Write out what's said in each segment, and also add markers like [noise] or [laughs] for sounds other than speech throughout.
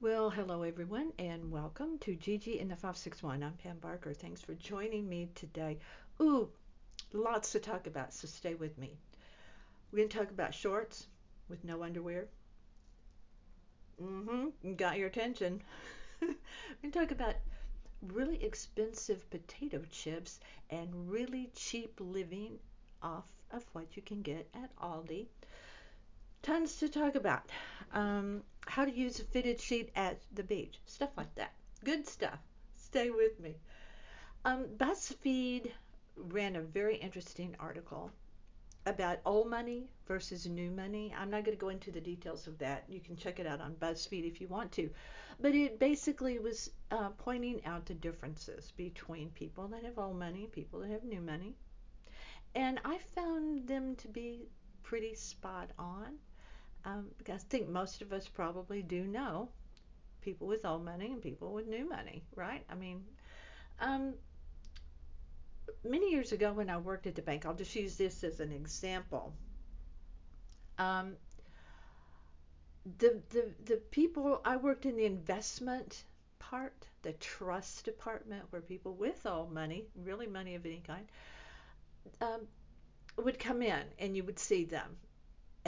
Well, hello everyone, and welcome to Gigi in the 561. I'm Pam Barker. Thanks for joining me today. Ooh, lots to talk about, so stay with me. We're going to talk about shorts with no underwear. Mm-hmm, got your attention. [laughs] We're going to talk about really expensive potato chips and really cheap living off of what you can get at Aldi tons to talk about. Um, how to use a fitted sheet at the beach, stuff like that. Good stuff. Stay with me. Um, BuzzFeed ran a very interesting article about old money versus new money. I'm not going to go into the details of that. You can check it out on BuzzFeed if you want to. But it basically was uh, pointing out the differences between people that have old money, people that have new money. And I found them to be pretty spot on. Um, I think most of us probably do know people with old money and people with new money, right? I mean, um, many years ago when I worked at the bank, I'll just use this as an example. Um, the, the the people I worked in the investment part, the trust department, where people with old money, really money of any kind, um, would come in and you would see them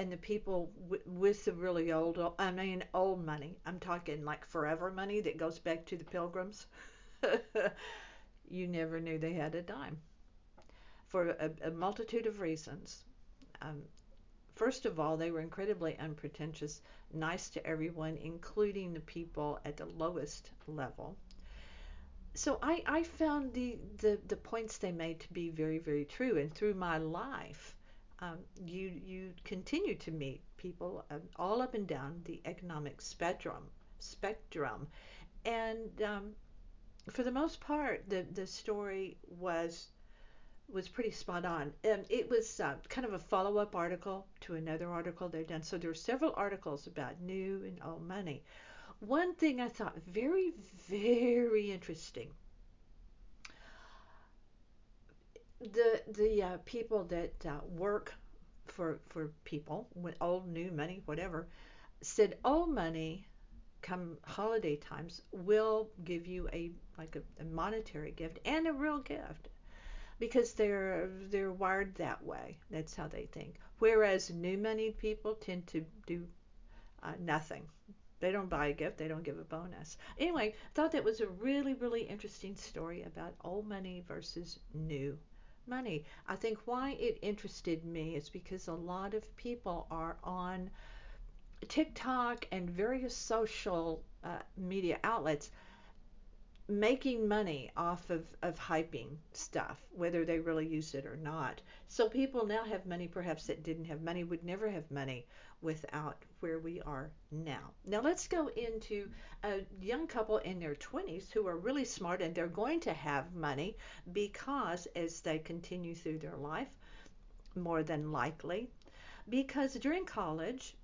and the people w- with the really old, I mean, old money, I'm talking like forever money that goes back to the pilgrims, [laughs] you never knew they had a dime for a, a multitude of reasons. Um, first of all, they were incredibly unpretentious, nice to everyone, including the people at the lowest level. So I, I found the, the, the points they made to be very, very true. And through my life, um, you you continue to meet people uh, all up and down the economic spectrum spectrum, and um, for the most part, the the story was was pretty spot on. And it was uh, kind of a follow up article to another article they've done. So there were several articles about new and old money. One thing I thought very, very interesting the the uh, people that uh, work for for people with old new money whatever said old money come holiday times will give you a like a, a monetary gift and a real gift because they're they're wired that way. That's how they think. Whereas new money people tend to do uh, nothing. They don't buy a gift they don't give a bonus. Anyway thought that was a really really interesting story about old money versus new money. I think why it interested me is because a lot of people are on TikTok and various social uh, media outlets making money off of, of hyping stuff, whether they really use it or not. So people now have money perhaps that didn't have money, would never have money without where we are now. Now let's go into a young couple in their 20s who are really smart and they're going to have money because as they continue through their life, more than likely, because during college,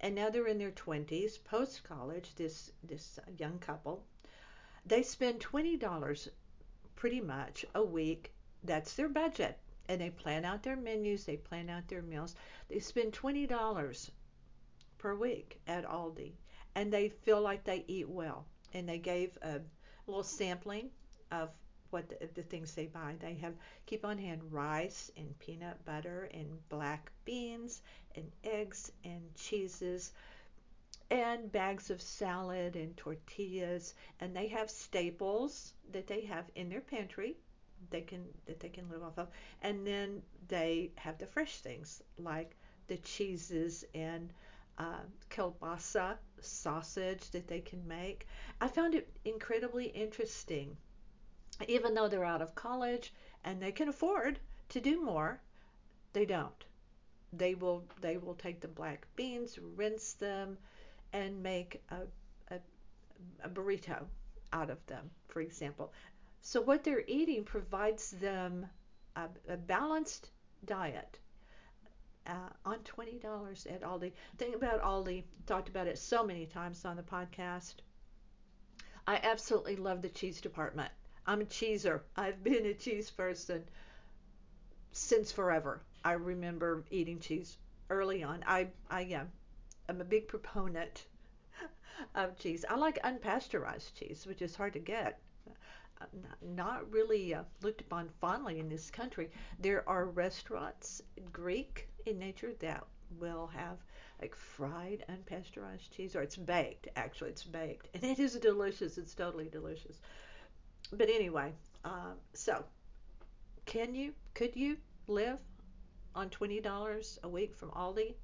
and now they're in their 20s, post college, this this young couple they spend $20 pretty much a week. That's their budget. And they plan out their menus, they plan out their meals. They spend $20 per week at Aldi. And they feel like they eat well. And they gave a little sampling of what the, the, things they buy. They have keep on hand rice and peanut butter and black beans and eggs and cheeses and bags of salad and tortillas and they have staples that they have in their pantry they can that they can live off of. And then they have the fresh things like the cheeses and uh, kielbasa sausage that they can make. I found it incredibly interesting. Even though they're out of college and they can afford to do more they don't. They will they will take the black beans rinse them and make a, a, a burrito out of them, for example. So, what they're eating provides them a, a balanced diet uh, on $20 at Aldi. Think about Aldi, talked about it so many times on the podcast. I absolutely love the cheese department. I'm a cheeser. I've been a cheese person since forever. I remember eating cheese early on. I I am I'm a big proponent [laughs] of cheese. I like unpasteurized cheese, which is hard to get. Uh, not really uh, looked upon fondly in this country. There are restaurants, Greek in nature, that will have like fried unpasteurized cheese, or it's baked. Actually, it's baked, and it is delicious. It's totally delicious. But anyway, um, so can you? Could you live on twenty dollars a week from Aldi,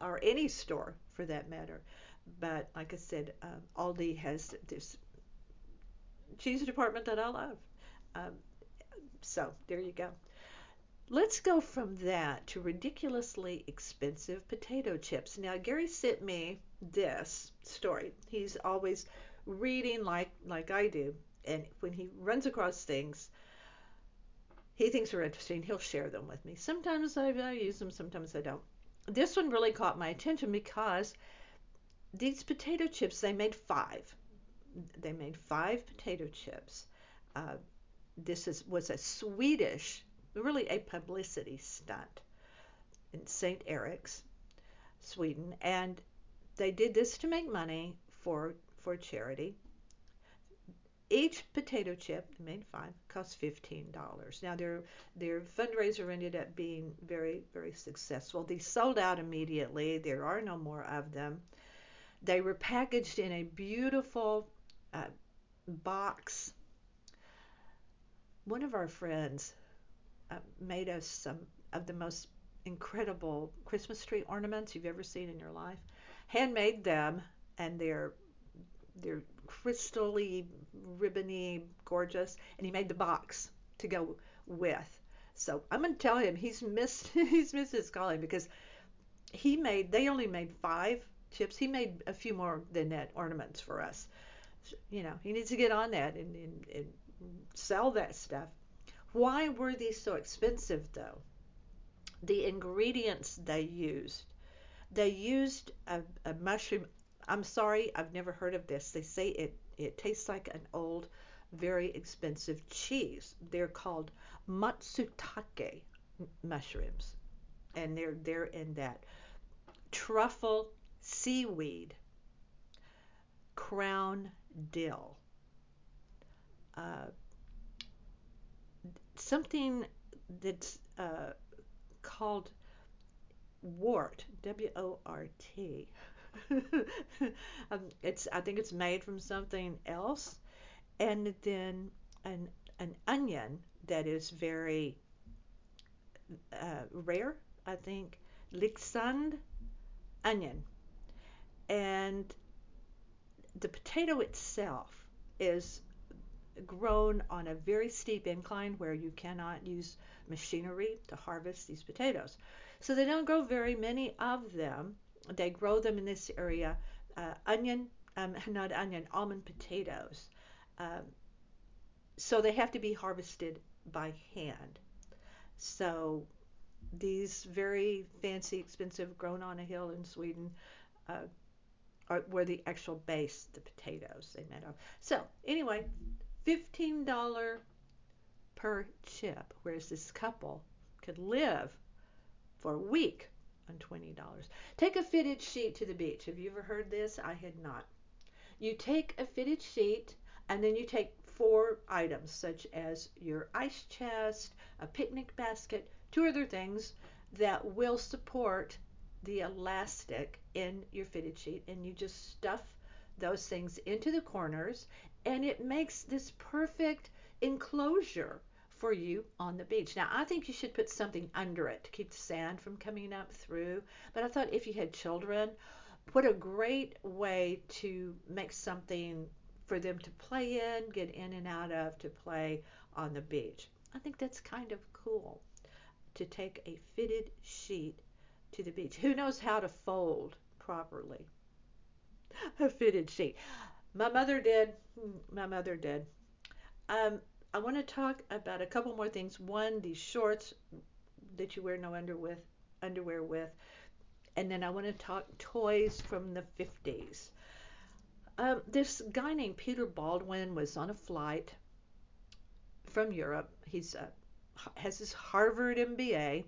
or any store for that matter? But like I said, um, Aldi has this cheese department that I love. Um, so there you go. Let's go from that to ridiculously expensive potato chips. Now, Gerry sent me this story. He's always reading like like I do, and when he runs across things he thinks are interesting, he'll share them with me. Sometimes I, I use them, sometimes I don't. This one really caught my attention because these potato chips they made five. They made five potato chips. Uh, this is was a Swedish really a publicity stunt in St. Eric's, Sweden, and they did this to make money for for charity. Each potato chip, made five, cost fifteen dollars. Now their their fundraiser ended up being very very successful. They sold out immediately. There are no more of them. They were packaged in a beautiful uh, box. One of our friends uh, made us some of the most incredible Christmas tree ornaments you've ever seen in your life. Handmade them, and they're they're crystally, ribbony, gorgeous. And he made the box to go with. So I'm gonna tell him he's missed [laughs] he's missed his calling because he made they only made five chips. He made a few more than that ornaments for us. You know, he needs to get on that and, and, and sell that stuff. Why were these so expensive though? The ingredients they used. They used a, a mushroom. I'm sorry, I've never heard of this. They say it, it tastes like an old, very expensive cheese. They're called matsutake mushrooms. And they're they're in that truffle seaweed, crown dill, uh, something that's uh, called wart, W-O-R-T. um, [laughs] it's I think it's made from something else, and then an an onion that is very uh, rare. I think Leksand onion, and the potato itself is grown on a very steep incline where you cannot use machinery to harvest these potatoes. So they don't grow very many of them. They grow them in this area. Uh, onion, um, not onion, almond potatoes. Um, so they have to be harvested by hand. So these very fancy, expensive, grown on a hill in Sweden, uh, are where the actual base, the potatoes they made of. So anyway, $15 per chip, whereas this couple could live for a week on $20. Take a fitted sheet to the beach. Have you ever heard this? I had not. You take a fitted sheet and then you take four items such as your ice chest, a picnic basket, two other things that will support the elastic in your fitted sheet and you just stuff those things into the corners and it makes this perfect enclosure for you on the beach. Now, I think you should put something under it to keep the sand from coming up through. But I thought if you had children, what a great way to make something for them to play in, get in and out of, to play on the beach. I think that's kind of cool to take a fitted sheet to the beach. [laughs] Who knows how to fold properly? [laughs] A fitted sheet. My mother did. My mother did. Um, I want to talk about a couple more things. One, these shorts that you wear no under with, underwear with, and then I want to talk toys from the 50s. Um, this guy named Peter Baldwin was on a flight from Europe. He's uh, has his Harvard MBA,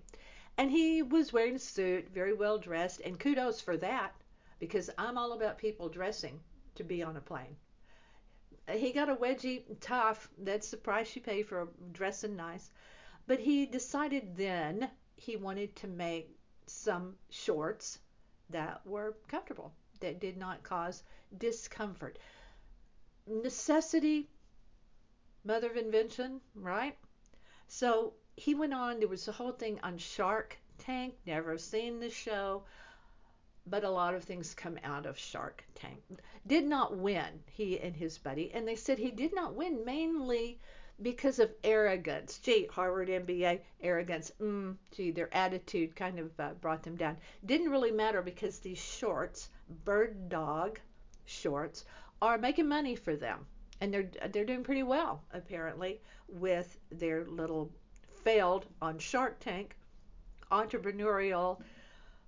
and he was wearing a suit, very well dressed, and kudos for that because I'm all about people dressing to be on a plane. He got a wedgie, tough. That's the price you pay for dressing nice. But he decided then he wanted to make some shorts that were comfortable, that did not cause discomfort. Necessity, mother of invention, right? So he went on, there was a whole thing on Shark Tank, never seen the show, but a lot of things come out of Shark Tank. Did not win, he and his buddy, and they said he did not win mainly because of arrogance. Gee, Harvard MBA, arrogance. Mm, gee, their attitude kind of uh, brought them down. Didn't really matter because these shorts, bird dog shorts, are making money for them. And they're they're doing pretty well apparently with their little failed on Shark Tank entrepreneurial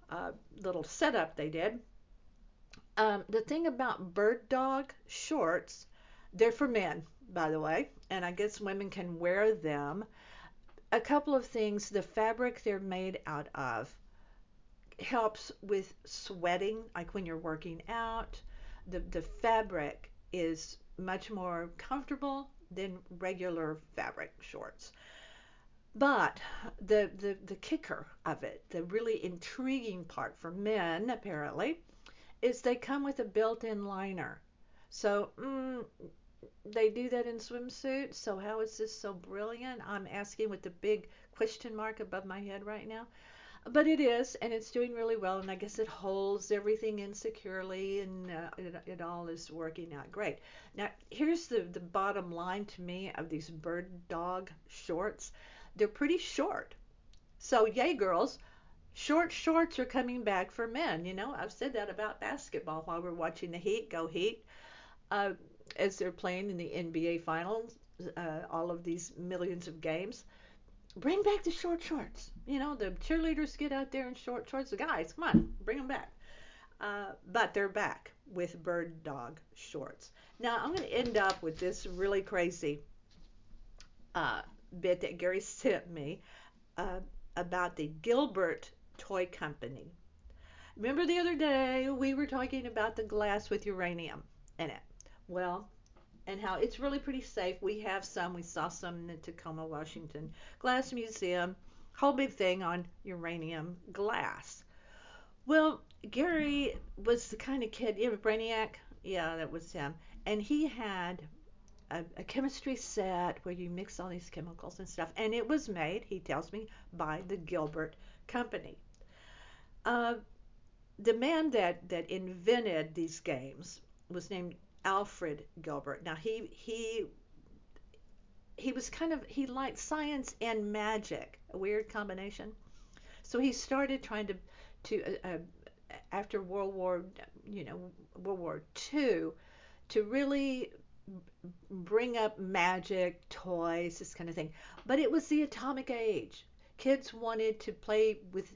uh, little setup they did. Um, the thing about bird dog shorts, they're for men, by the way, and I guess women can wear them. A couple of things the fabric they're made out of helps with sweating, like when you're working out. The, the fabric is much more comfortable than regular fabric shorts. But the, the, the kicker of it, the really intriguing part for men, apparently, is they come with a built in liner. So, mm, they do that in swimsuits. So, how is this so brilliant? I'm asking with the big question mark above my head right now. But it is, and it's doing really well, and I guess it holds everything in securely, and uh, it, it all is working out great. Now, here's the, the bottom line to me of these bird dog shorts they're pretty short. So, yay, girls, short shorts are coming back for men. You know, I've said that about basketball while we're watching the Heat go Heat uh, as they're playing in the NBA Finals, uh, all of these millions of games. Bring back the short shorts. You know, the cheerleaders get out there in short shorts. The guys, come on, bring them back. Uh, but they're back with bird dog shorts. Now, I'm going to end up with this really crazy uh, bit that Gerry sent me uh, about the Gilbert Toy Company. Remember the other day we were talking about the glass with uranium in it? Well, and how it's really pretty safe. We have some. We saw some in the Tacoma, Washington Glass Museum. Whole big thing on uranium glass. Well, Gerry was the kind of kid, you have a Brainiac? Yeah, that was him. And he had a, a, chemistry set where you mix all these chemicals and stuff. And it was made, he tells me, by the Gilbert Company. Uh, the man that, that invented these games was named Alfred Gilbert. Now he he he was kind of he liked science and magic, a weird combination. So he started trying to to uh, uh, after World War you know World War II to really bring up magic, toys, this kind of thing. But it was the atomic age. Kids wanted to play with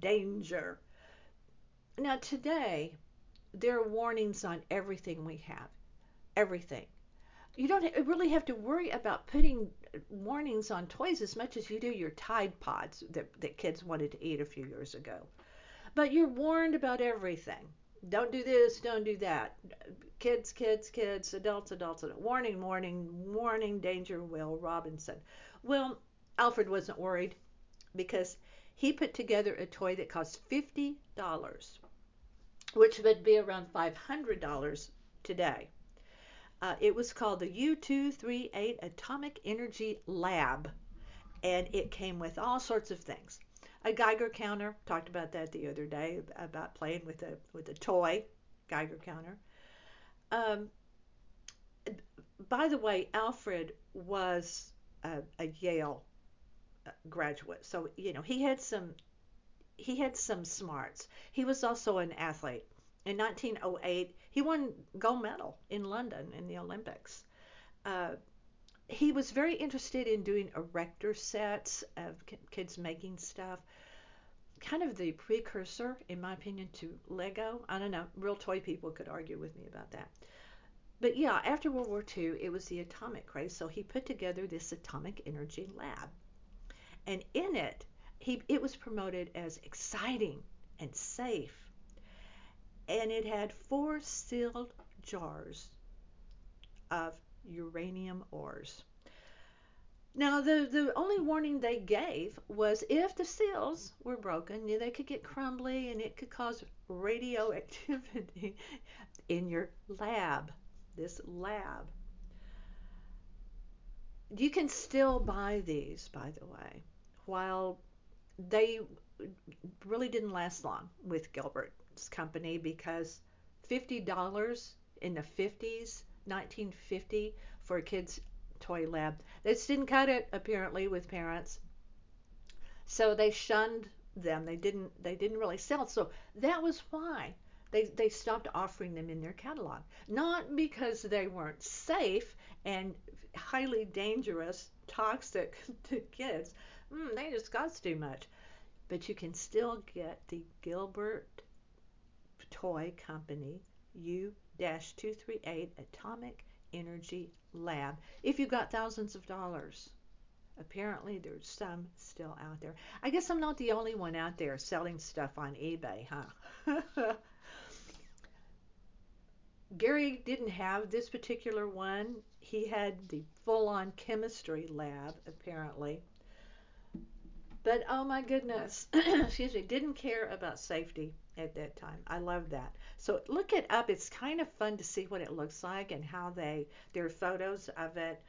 danger. Now, today, there are warnings on everything we have. Everything. You don't really have to worry about putting warnings on toys as much as you do your Tide Pods that, that kids wanted to eat a few years ago. But you're warned about everything. Don't do this, don't do that. Kids, kids, kids, adults, adults. Warning, warning, warning, danger, Will Robinson. Well, Alfred wasn't worried because he put together a toy that cost $50, which would be around $500 today. Uh, it was called the U238 Atomic Energy Lab, and it came with all sorts of things a Geiger counter. Talked about that the other day about playing with a with a toy Geiger counter. Um, by the way, Alfred was a, a Yale uh, graduate, so you know he had some he had some smarts. He was also an athlete. In 1908, he won gold medal in London in the Olympics. Uh, he was very interested in doing erector sets of kids making stuff. Kind of the precursor, in my opinion, to Lego. I don't know, real toy people could argue with me about that. But yeah, after World War II, it was the atomic craze, so he put together this atomic energy lab. And in it, he, it was promoted as exciting and safe. And it had four sealed jars of uranium ores. Now, the, the only warning they gave was if the seals were broken, they could get crumbly and it could cause radioactivity in your lab. This lab. You can still buy these, by the way, while they really didn't last long with Gilbert's company because $50 in the 50s, 1950, for a kid's toy lab. This didn't cut it apparently with parents. So they shunned them. They didn't they didn't really sell. So that was why they, they stopped offering them in their catalog. Not because they weren't safe and highly dangerous, toxic [laughs] to kids. Mm, they just cost too much. But you can still get the Gilbert Toy Company U-238 Atomic Energy Lab if you've got thousands of dollars. Apparently, there's some still out there. I guess I'm not the only one out there selling stuff on eBay, huh? [laughs] Gerry didn't have this particular one. He had the full on chemistry lab, apparently. But oh my goodness, [clears throat] excuse me, didn't care about safety at that time. I love that. So look it up. It's kind of fun to see what it looks like and how they there are photos of it,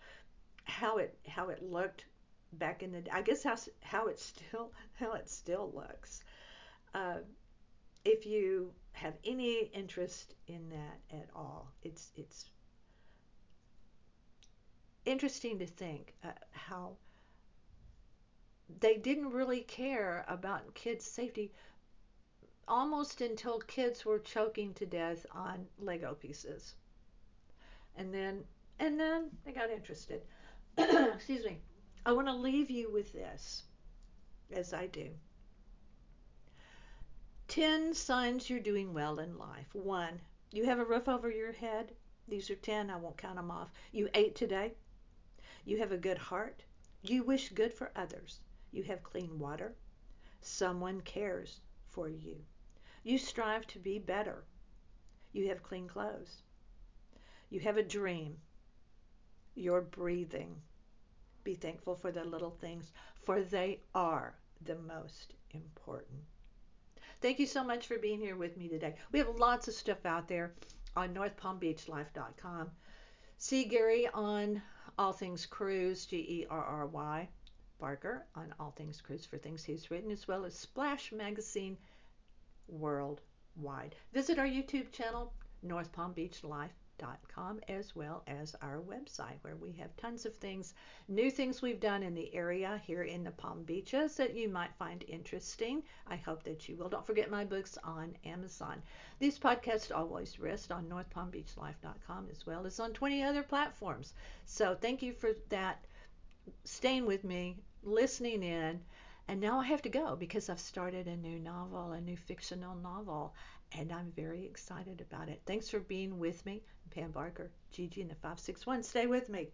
how it how it looked back in the I guess how how it still [laughs] how it still looks. Uh, if you have any interest in that at all, it's it's interesting to think uh, how they didn't really care about kids' safety almost until kids were choking to death on Lego pieces. And then and then they got interested. [clears throat] Excuse me. I want to leave you with this as I do. 10 signs you're doing well in life. 1. You have a roof over your head. These are 10. I won't count them off. You ate today. You have a good heart. You wish good for others. You have clean water. Someone cares for you. You strive to be better. You have clean clothes. You have a dream. You're breathing. Be thankful for the little things, for they are the most important. Thank you so much for being here with me today. We have lots of stuff out there on northpalmbeachlife.com. See Gerry on All Things Cruise, G E R R Y. Barker on All Things Cruise for things he's written, as well as Splash Magazine worldwide. Visit our YouTube channel, North Palm Beach Life com as well as our website where we have tons of things, new things we've done in the area here in the Palm Beaches that you might find interesting. I hope that you will. Don't forget my books on Amazon. These podcasts always rest on northpalmbeachlife.com as well as on 20 other platforms. So thank you for that, staying with me, listening in. And now I have to go because I've started a new novel, a new fictional novel, and I'm very excited about it. Thanks for being with me. Pam Barker, Gigi and the 561. Stay with me.